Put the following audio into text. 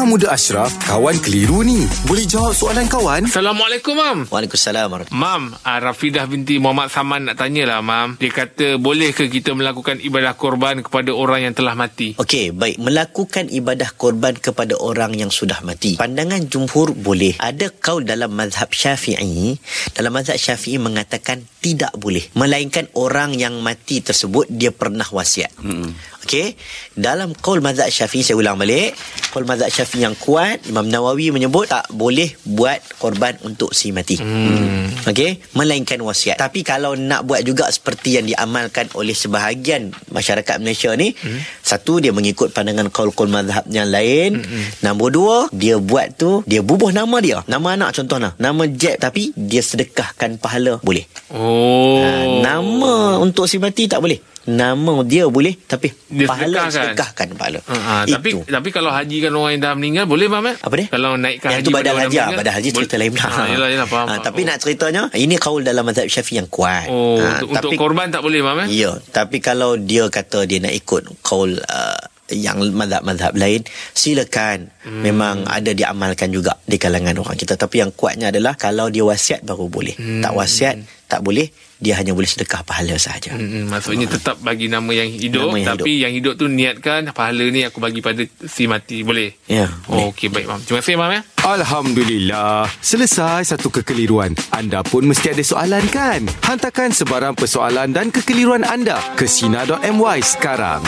Imam Muda Ashraf, kawan keliru ni. Boleh jawab soalan kawan? Assalamualaikum, Mam. Waalaikumsalam warahmatullahi Mam, uh, Rafidah binti Muhammad Saman nak tanyalah, Mam. Dia kata, boleh ke kita melakukan ibadah korban kepada orang yang telah mati? Okey, baik. Melakukan ibadah korban kepada orang yang sudah mati. Pandangan jumhur boleh. Ada kaul dalam mazhab syafi'i. Dalam mazhab syafi'i mengatakan tidak boleh. Melainkan orang yang mati tersebut, dia pernah wasiat. Hmm. Okey. Dalam kaul mazhab syafi'i, saya ulang balik. Kaul mazhab syafi'i yang kuat, Imam Nawawi menyebut tak boleh buat korban untuk si mati. Hmm. Okey. Melainkan wasiat. Tapi kalau nak buat juga seperti yang diamalkan oleh sebahagian masyarakat Malaysia ni, hmm. satu, dia mengikut pandangan kaul-kaul mazhab yang lain. Hmm. Nombor dua, dia buat tu, dia bubuh nama dia. Nama anak contohnya. Nama Jeb tapi dia sedekahkan pahala. Boleh. Oh. Ha, nama untuk si mati tak boleh. Nama dia boleh tapi Dia pahala sedekahkan. sedekahkan pahala. Ha, ha, tapi tapi kalau haji kan orang yang dah meninggal boleh eh? Apa dia? Kalau naikkan yang haji badal haji ah, meninggal, badal haji cerita boleh- lain pula. Ha, yalah, yalah, faham, Ha, tapi nak ceritanya ini kaul dalam mazhab Syafi'i yang kuat. Oh, Ha, untuk, untuk korban tak boleh eh? Ya, tapi kalau dia kata dia nak ikut kaul uh, yang mazhab-mazhab lain silakan hmm. memang ada diamalkan juga di kalangan orang kita tapi yang kuatnya adalah kalau dia wasiat baru boleh hmm. tak wasiat tak boleh dia hanya boleh sedekah pahala sahaja hmm. Hmm, maksudnya tetap bagi nama yang hidup Nama yang tapi yang hidup tu niatkan pahala ni aku bagi pada si mati boleh. ya Oh, okey baik Mam. Terima kasih Mam ya. Alhamdulillah. Selesai satu kekeliruan. Anda pun mesti ada soalan kan? Hantarkan sebarang persoalan dan kekeliruan anda ke Sina.my sekarang.